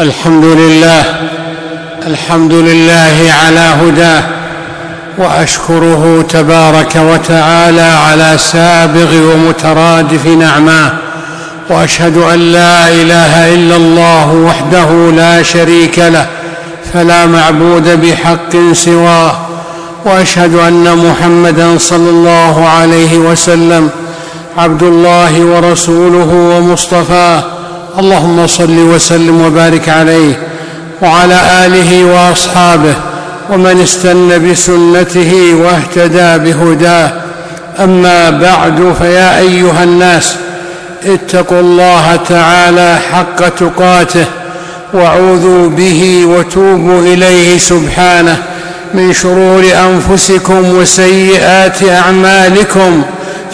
الحمد لله الحمد لله على هداه وأشكره تبارك وتعالى على سابغ ومترادف نعماه وأشهد أن لا إله إلا الله وحده لا شريك له فلا معبود بحق سواه وأشهد أن محمدا صلى الله عليه وسلم عبد الله ورسوله ومصطفاه اللهم صل وسلم وبارك عليه وعلى آله وأصحابه ومن استن بسنته واهتدى بهداه. أما بعد فيا أيها الناس اتقوا الله تعالى حق تقاته واعوذوا به وتوبوا إليه سبحانه من شرور أنفسكم وسيئات أعمالكم.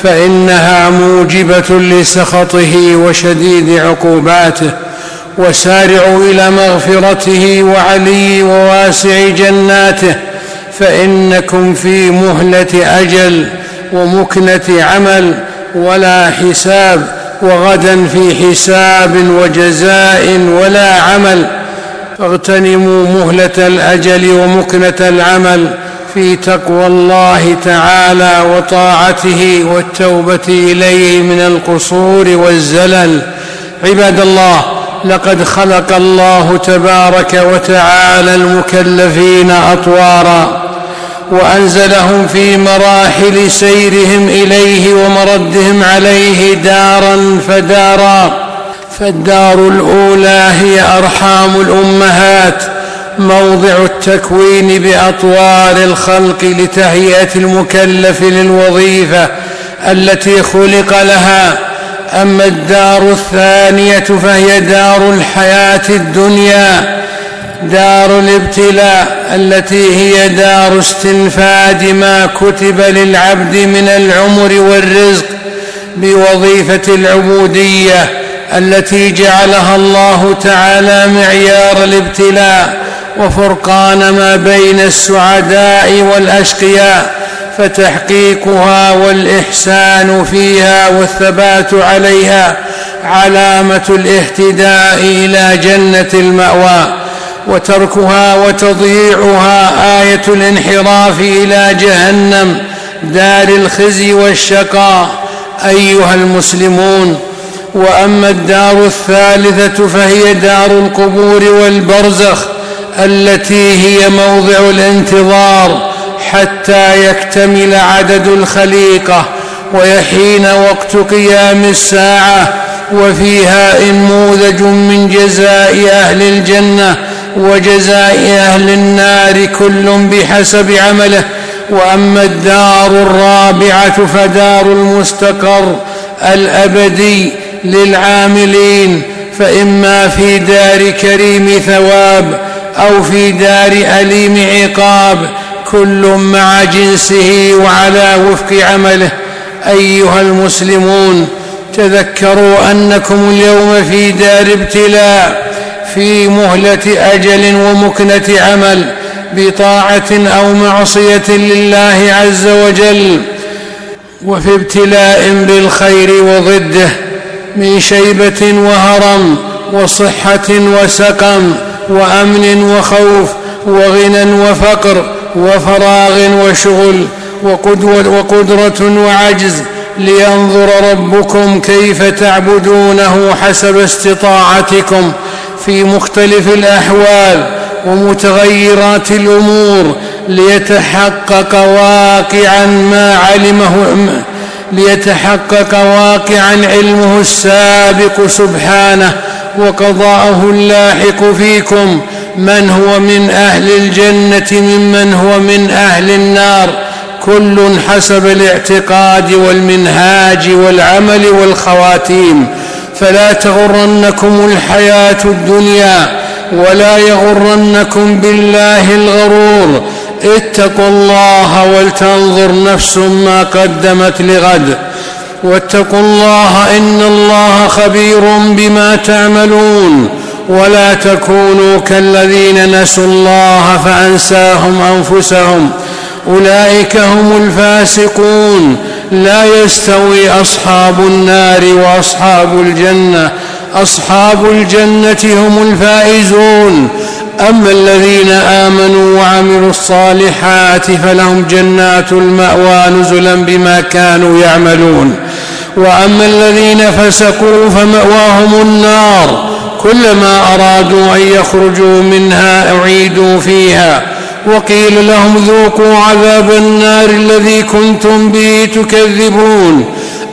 فإنها موجبة لسخطه وشديد عقوباته وسارعوا إلى مغفرته وعلي وواسع جناته فإنكم في مهلة أجل ومكنة عمل ولا حساب وغدا في حساب وجزاء ولا عمل. فاغتنموا مهلة الأجل ومكنة العمل في تقوى الله تعالى وطاعته والتوبة إليه من القصور والزلل. عباد الله لقد خلق الله تبارك وتعالى المكلفين أطوارا وأنزلهم في مراحل سيرهم إليه ومردهم عليه دارا فدارا. فالدار الأولى هي أرحام الأمهات موضع التكوين بأطوار الخلق لتهيئة المكلف للوظيفة التي خلق لها. أما الدار الثانية فهي دار الحياة الدنيا دار الابتلاء التي هي دار استنفاد ما كتب للعبد من العمر والرزق بوظيفة العبودية التي جعلها الله تعالى معيار الابتلاء. وفرقان ما بين السعداء والأشقياء فتحقيقها والإحسان فيها والثبات عليها علامة الاهتداء إلى جنة المأوى وتركها وتضييعها آية الانحراف إلى جهنم دار الخزي والشقاء أيها المسلمون. وأما الدار الثالثة فهي دار القبور والبرزخ التي هي موضع الانتظار حتى يكتمل عدد الخليقة ويحين وقت قيام الساعة وفيها انموذج من جزاء أهل الجنة وجزاء أهل النار كل بحسب عمله. وأما الدار الرابعة فدار المستقر الأبدي للعاملين فإما في دار كريم ثواب أو في دار أليم عقاب كل مع جنسه وعلى وفق عمله. أيها المسلمون تذكروا أنكم اليوم في دار ابتلاء في مهلة أجل ومكنة عمل بطاعة أو معصية لله عز وجل. وفي ابتلاء بالخير وضده من شيبة وهرم وصحة وسقم. وأمن وخوف وغنى وفقر وفراغ وشغل وقدرة وعجز لينظر ربكم كيف تعبدونه حسب استطاعتكم في مختلف الأحوال ومتغيرات الأمور ليتحقق واقعا ما علمه ليتحقق واقعا علمه السابق سبحانه وقضاءه اللاحق فيكم من هو من أهل الجنة ممن هو من أهل النار. كل حسب الاعتقاد والمنهاج والعمل والخواتيم. فلا تغرنكم الحياة الدنيا ولا يغرنكم بالله الغرور. اتقوا الله ولتنظر نفس ما قدمت لغد. واتقوا الله إن الله خبير بما تعملون ولا تكونوا كالذين نسوا الله فأنساهم أنفسهم أولئك هم الفاسقون لا يستوي أصحاب النار وأصحاب الجنة أصحاب الجنة هم الفائزون أما الذين آمنوا وعملوا الصالحات فلهم جنات المأوى نزلا بما كانوا يعملون وأما الذين فسقوا فمأواهم النار كلما أرادوا أن يخرجوا منها أعيدوا فيها وقيل لهم ذوقوا عذاب النار الذي كنتم به تكذبون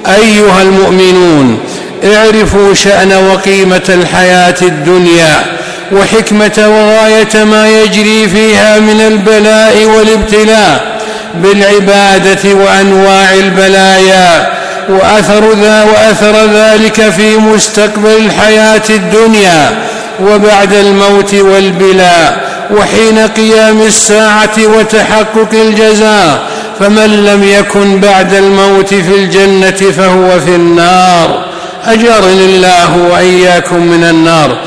أيها المؤمنون اعرفوا شأن وقيمة الحياة الدنيا وحكمة وغاية ما يجري فيها من البلاء والابتلاء بالعبادة وأنواع البلايا وأثر, ذا وأثر ذلك في مستقبل الحياة الدنيا وبعد الموت والبلاء وحين قيام الساعة وتحقق الجزاء. فمن لم يكن بعد الموت في الجنة فهو في النار. أجرني الله وإياكم من النار.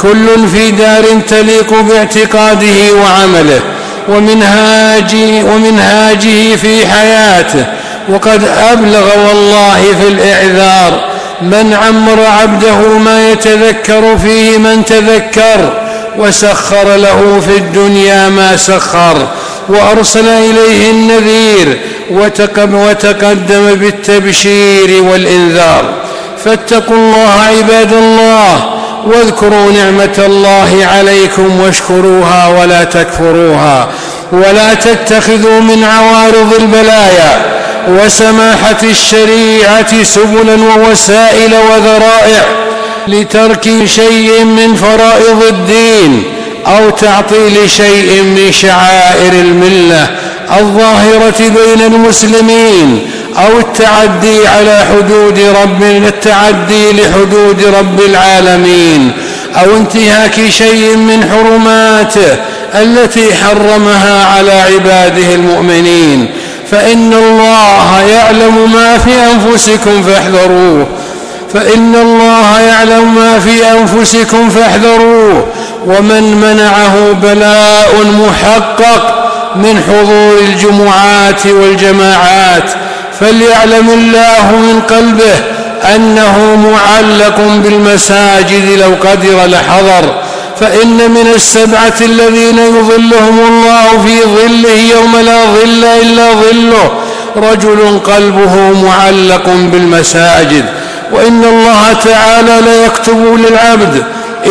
كل في دار تليق باعتقاده وعمله. ومنهاجه, ومنهاجه في حياته. وقد أبلغ والله في الإعذار. من عمر عبده ما يتذكر فيه من تذكر وسخر له في الدنيا ما سخر. وأرسل إليه النذير وتقدم بالتبشير والإنذار. فاتقوا الله عباد الله واذكروا نعمة الله عليكم واشكروها ولا تكفروها. ولا تتخذوا من عوارض البلايا. وسماحة الشريعة سبلا ووسائل وذرائع لترك شيء من فرائض الدين أو تعطيل شيء من شعائر الملة الظاهرة بين المسلمين أو التعدي على حدود رب التعدي لحدود رب العالمين أو انتهاك شيء من حرماته التي حرمها على عباده المؤمنين فإن الله يعلم ما في أنفسكم فاحذروه. فإن الله يعلم ما في أنفسكم فاحذروه. ومن منعه بلاء محقق من حضور الجمعات والجماعات. فليعلم الله من قلبه أنه معلق بالمساجد لو قدر لحضر. فإن من السبعة الذين يظلهم الله في ظله يوم لا ظل إلا ظله رجل قلبه معلق بالمساجد وإن الله تعالى ليكتب للعبد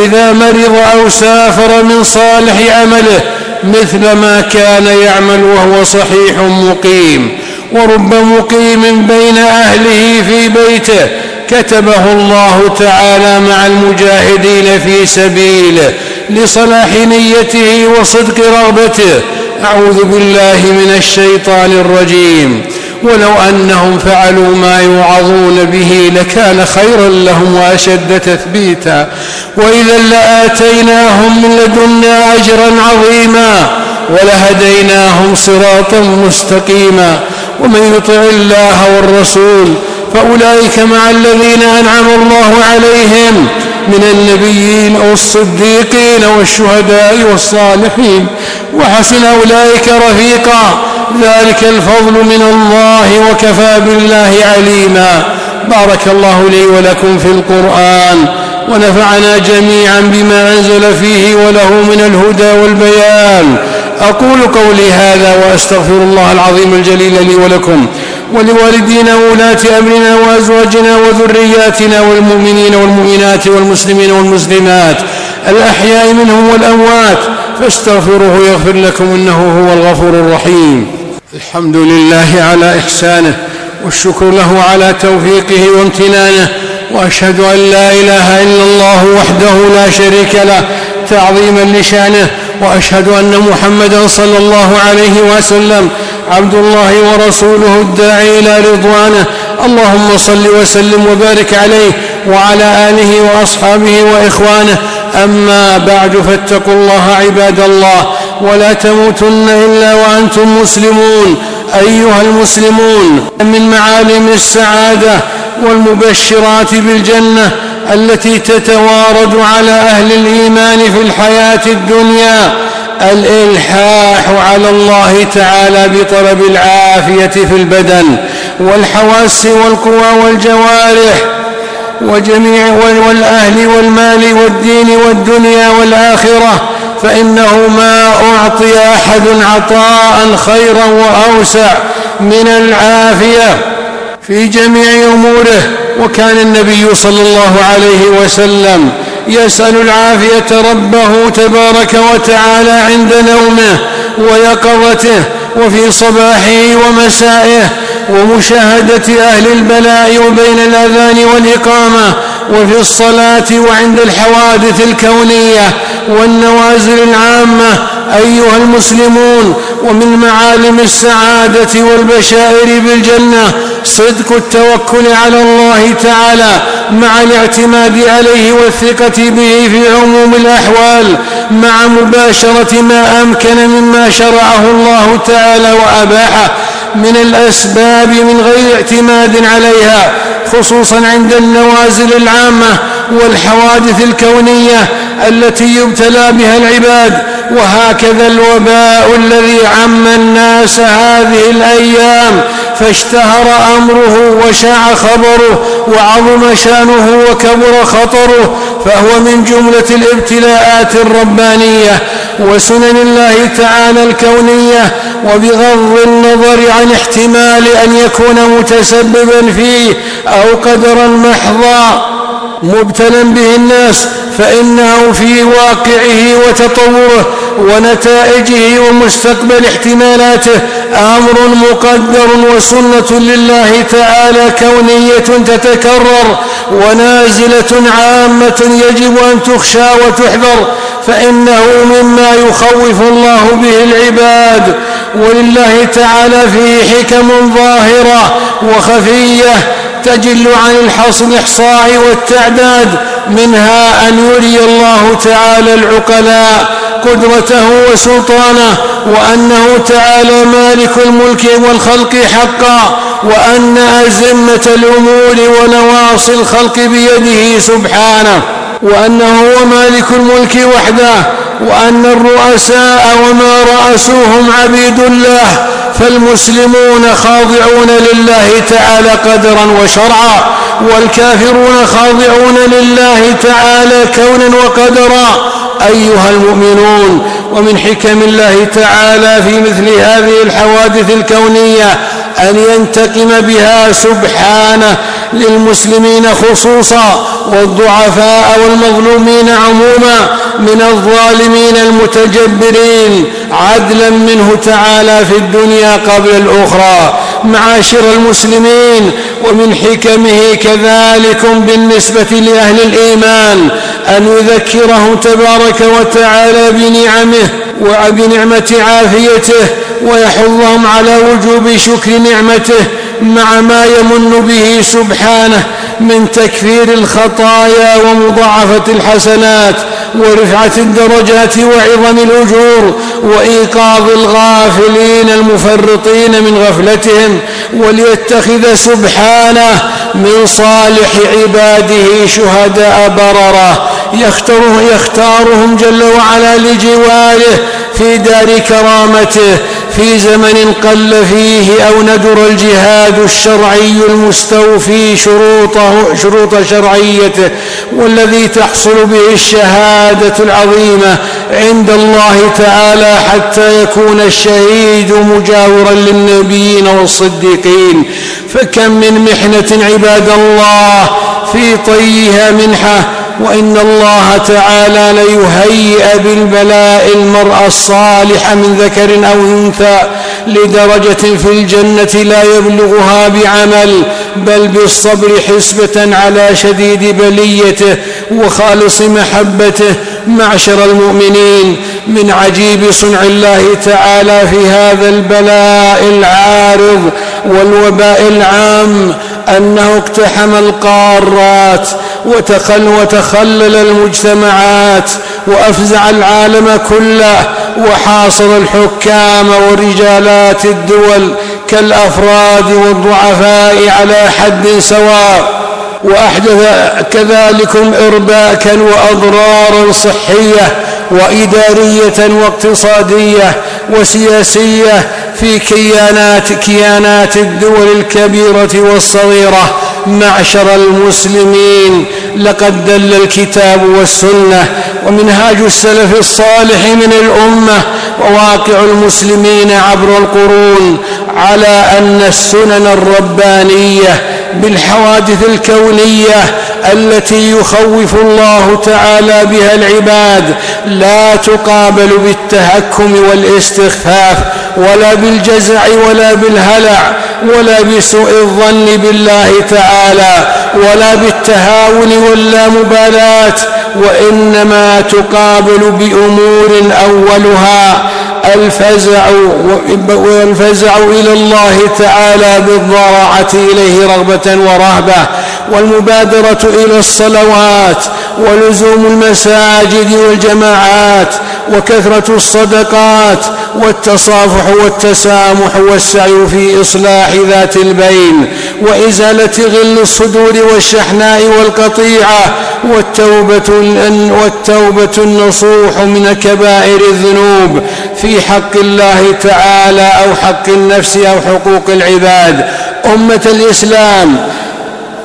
إذا مرض أو سافر من صالح عمله مثل ما كان يعمل وهو صحيح مقيم ورب مقيم بين أهله في بيته كتبه الله تعالى مع المجاهدين في سبيله لصلاح نيته وصدق رغبته. أعوذ بالله من الشيطان الرجيم. ولو أنهم فعلوا ما يوعظون به لكان خيرا لهم وأشد تثبيتا. وإذا لآتيناهم من لدنا أجرا عظيما ولهديناهم صراطا مستقيما. ومن يطع الله والرسول فأولئك مع الذين أنعم الله عليهم من النبيين والصديقين والشهداء والصالحين. وحسن أولئك رفيقا. ذلك الفضل من الله وكفى بالله عليما. بارك الله لي ولكم في القرآن. ونفعنا جميعا بما أنزل فيه وله من الهدى والبيان. أقول قولي هذا وأستغفر الله العظيم الجليل لي ولكم. ولوالدينا وولاة أمرنا وأزواجنا وذرياتنا والمؤمنين والمؤمنات والمسلمين والمسلمات الأحياء منهم والأموات فاستغفروه يغفر لكم إنه هو الغفور الرحيم. الحمد لله على إحسانه والشكر له على توفيقه وامتنانه وأشهد أن لا إله إلا الله وحده لا شريك له تعظيما لشأنه وأشهد أن محمدا صلى الله عليه وسلم عبد الله ورسوله الداعي إلى رضوانه. اللهم صل وسلم وبارك عليه وعلى آله وأصحابه وإخوانه. أما بعد فاتقوا الله عباد الله. ولا تموتن إلا وأنتم مسلمون. أيها المسلمون من معالم السعادة والمبشرات بالجنة التي تتوارد على أهل الإيمان في الحياة الدنيا. الإلحاح على الله تعالى بطلب العافية في البدن والحواس والقوى والجوارح وجميع والأهل والمال والدين والدنيا والآخرة فإنه ما أعطي أحد عطاء خيرا وأوسع من العافية في جميع أموره. وكان النبي صلى الله عليه وسلم يسأل العافية ربه تبارك وتعالى عند نومه ويقظته وفي صباحه ومسائه ومشاهدة أهل البلاء وبين الأذان والإقامة وفي الصلاة وعند الحوادث الكونية والنوازل العامة أيها المسلمون ومن معالم السعادة والبشائر بالجنة صدق التوكل على الله تعالى مع الاعتماد عليه والثقة به في عموم الأحوال مع مباشرة ما أمكن مما شرعه الله تعالى وأباحه من الأسباب من غير اعتماد عليها خصوصا عند النوازل العامة والحوادث الكونية التي يبتلى بها العباد وهكذا الوباء الذي عم الناس هذه الأيام فاشتهر أمره وشاع خبره وعظم شأنه وكبر خطره فهو من جملة الابتلاءات الربانية وسنن الله تعالى الكونية وبغض النظر عن احتمال أن يكون متسببا فيه أو قدرا محضا مبتلا به الناس فإنه في واقعه وتطوره ونتائجه ومستقبل احتمالاته أمر مقدر وسنة لله تعالى كونية تتكرر ونازلة عامة يجب أن تخشى وتحذر فإنه مما يخوف الله به العباد. ولله تعالى فيه حكم ظاهرة وخفية تجل عن الإحصاء والتعداد منها أن يري الله تعالى العقلاء قدرته وسلطانه وأنه تعالى مالك الملك والخلق حقا وأن أزمة الأمور ونواصي الخلق بيده سبحانه وأنه هو مالك الملك وحده وأن الرؤساء وما رأسوهم عبيد الله فالمسلمون خاضعون لله تعالى قدرا وشرعا والكافرون خاضعون لله تعالى كونا وقدرا أيها المؤمنون. ومن حكم الله تعالى في مثل هذه الحوادث الكونية أن ينتقم بها سبحانه للمسلمين خصوصا والضعفاء والمظلومين عموما من الظالمين المتجبرين عدلا منه تعالى في الدنيا قبل الأخرى. معاشر المسلمين ومن حكمه كذلك بالنسبة لأهل الإيمان أن يذكرهم تبارك وتعالى بنعمه وبنعمة عافيته ويحضهم على وجوب شكر نعمته مع ما يمن به سبحانه من تكفير الخطايا ومضاعفة الحسنات ورفعة الدرجات وعظم الأجور وإيقاظ الغافلين المفرطين من غفلتهم وليتخذ سبحانه من صالح عباده شهداء بررة يختاره يختارهم جل وعلا لجواره في دار كرامته في زمن قل فيه أو ندر الجهاد الشرعي المستوفي شروطه شروط شرعيته والذي تحصل به الشهادة العظيمة عند الله تعالى حتى يكون الشهيد مجاورا للنبيين والصديقين. فكم من محنة عباد الله في طيها منحة وإن الله تعالى ليهيئ بالبلاء المرء الصالح من ذكر أو أنثى لدرجة في الجنة لا يبلغها بعمل بل بالصبر حسبة على شديد بليته وخالص محبته معشر المؤمنين. من عجيب صنع الله تعالى في هذا البلاء العارض والوباء العام أنه اقتحم القارات وتخل وتخلل المجتمعات وأفزع العالم كله وحاصر الحكام ورجالات الدول كالأفراد والضعفاء على حد سواء. وأحدث كذلكم إرباكا وأضرارا صحية وإدارية واقتصادية وسياسية في كيانات كيانات الدول الكبيرة والصغيرة معشر المسلمين. لقد دل الكتاب والسنة. ومنهاج السلف الصالح من الأمة وواقع المسلمين عبر القرون على أن السنن الربانية بالحوادث الكونية التي يخوف الله تعالى بها العباد لا تقابل بالتهكم والاستخفاف ولا بالجزع ولا بالهلع ولا بسوء الظن بالله تعالى ولا بالتهاون واللامبالاة وإنما تقابل بأمور أولها. الفزع والفزع إلى الله تعالى بالضراعة إليه رغبة ورهبة والمبادرة إلى الصلوات ولزوم المساجد والجماعات وكثرة الصدقات والتصافح والتسامح والسعي في إصلاح ذات البين وإزالة غل الصدور والشحناء والقطيعة والتوبة, والتوبة النصوح من كبائر الذنوب في حق الله تعالى أو حق النفس أو حقوق العباد. أمة الإسلام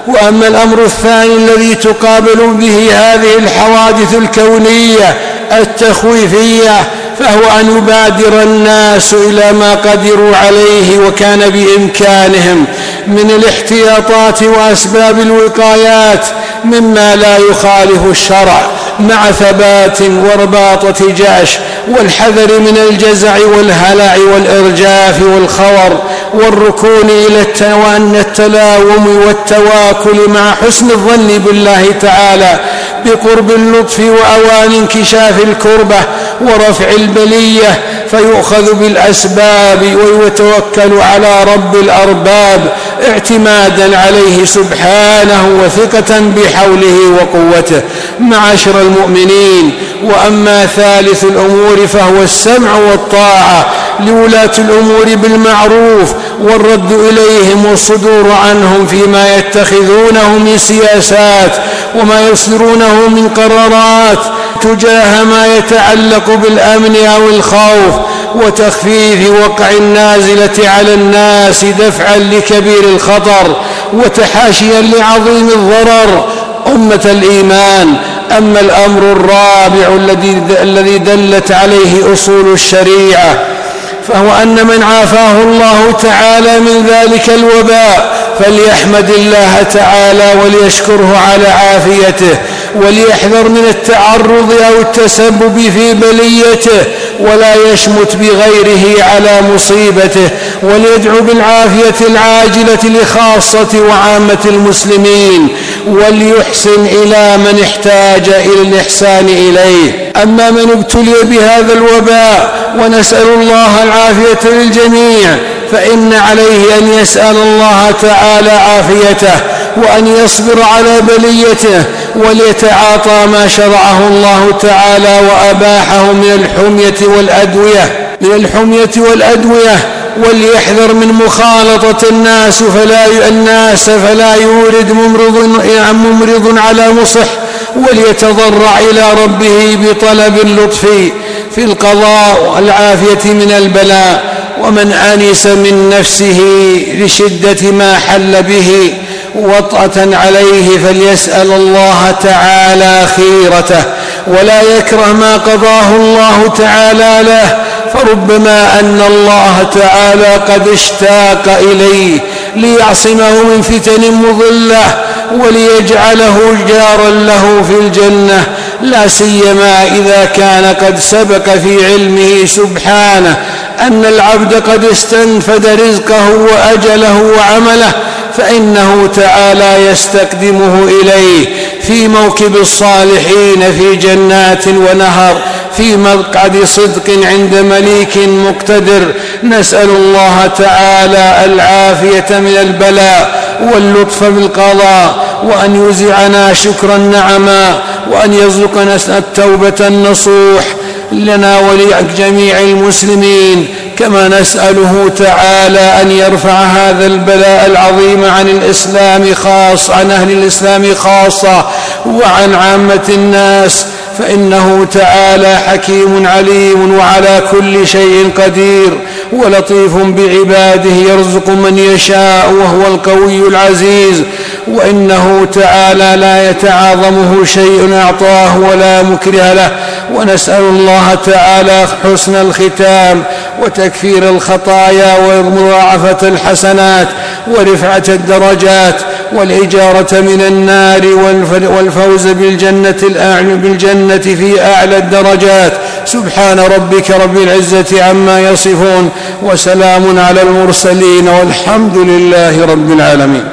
وأما الأمر الثاني الذي تقابل به هذه الحوادث الكونية التخويفية فهو أن يبادر الناس إلى ما قدروا عليه وكان بإمكانهم من الاحتياطات وأسباب الوقايات مما لا يخالف الشرع مع ثبات ورباطة جأش والحذر من الجزع والهلع والإرجاف والخور والركون إلى التوان التلاوم والتواكل مع حسن الظن بالله تعالى بقرب اللطف وأوان انكشاف الكربة ورفع البلية فيؤخذ بالأسباب ويتوكل على رب الأرباب اعتمادا عليه سبحانه وثقة بحوله وقوته. معاشر المؤمنين وأما ثالث الأمور فهو السمع والطاعة لولاة الأمور بالمعروف والرد إليهم والصدور عنهم فيما يتخذونه من سياسات وما يصدرونه من قرارات تجاه ما يتعلق بالأمن أو الخوف وتخفيف وقع النازلة على الناس دفعا لكبير الخطر وتحاشيا لعظيم الضرر. أمة الإيمان أما الأمر الرابع الذي الذي دلت عليه أصول الشريعة فهو أن من عافاه الله تعالى من ذلك الوباء فليحمد الله تعالى وليشكره على عافيته وليحذر من التعرض أو التسبب في بليته ولا يشمت بغيره على مصيبته وليدعو بالعافية العاجلة لخاصة وعامة المسلمين وليحسن إلى من احتاج إلى الإحسان إليه. أما من ابتلي بهذا الوباء ونسأل الله العافية للجميع فإن عليه أن يسأل الله تعالى عافيته وأن يصبر على بليته وليتعاطى ما شرعه الله تعالى وأباحه من الحمية والأدوية من الحمية والأدوية وليحذر من مخالطة الناس فلا الناس فلا يورد ممرض ممرض على مصح وليتضرع إلى ربه بطلب اللطف في القضاء والعافية من البلاء. ومن أنس من نفسه لشدة ما حل به وطأة عليه فليسأل الله تعالى خيرته. ولا يكره ما قضاه الله تعالى له فربما أن الله تعالى قد اشتاق إليه ليعصمه من فتن مضلة وليجعله جارا له في الجنة. لا سيما إذا كان قد سبق في علمه سبحانه أن العبد قد استنفد رزقه وأجله وعمله فإنه تعالى يستقدمه إليه في موكب الصالحين في جنات ونهر في مقعد صدق عند مليك مقتدر. نسأل الله تعالى العافية من البلاء واللطف بالقضاء وأن يزعنا شكر النعماء وأن يرزقنا التوبة النصوح. لنا ولجميع المسلمين كما نسأله تعالى أن يرفع هذا البلاء العظيم عن الإسلام خاص عن أهل الإسلام خاصة وعن عامة الناس. فإنه تعالى حكيم عليم وعلى كل شيء قدير ولطيف بعباده يرزق من يشاء وهو القوي العزيز. وإنه تعالى لا يتعاظمه شيء أعطاه ولا مكره له. ونسأل الله تعالى حسن الختام وتكفير الخطايا ومضاعفة الحسنات ورفعة الدرجات والإجارة من النار والفوز بالجنة الأعلى بالجنة في أعلى الدرجات. سبحان ربك رب العزة عما يصفون وسلام على المرسلين والحمد لله رب العالمين.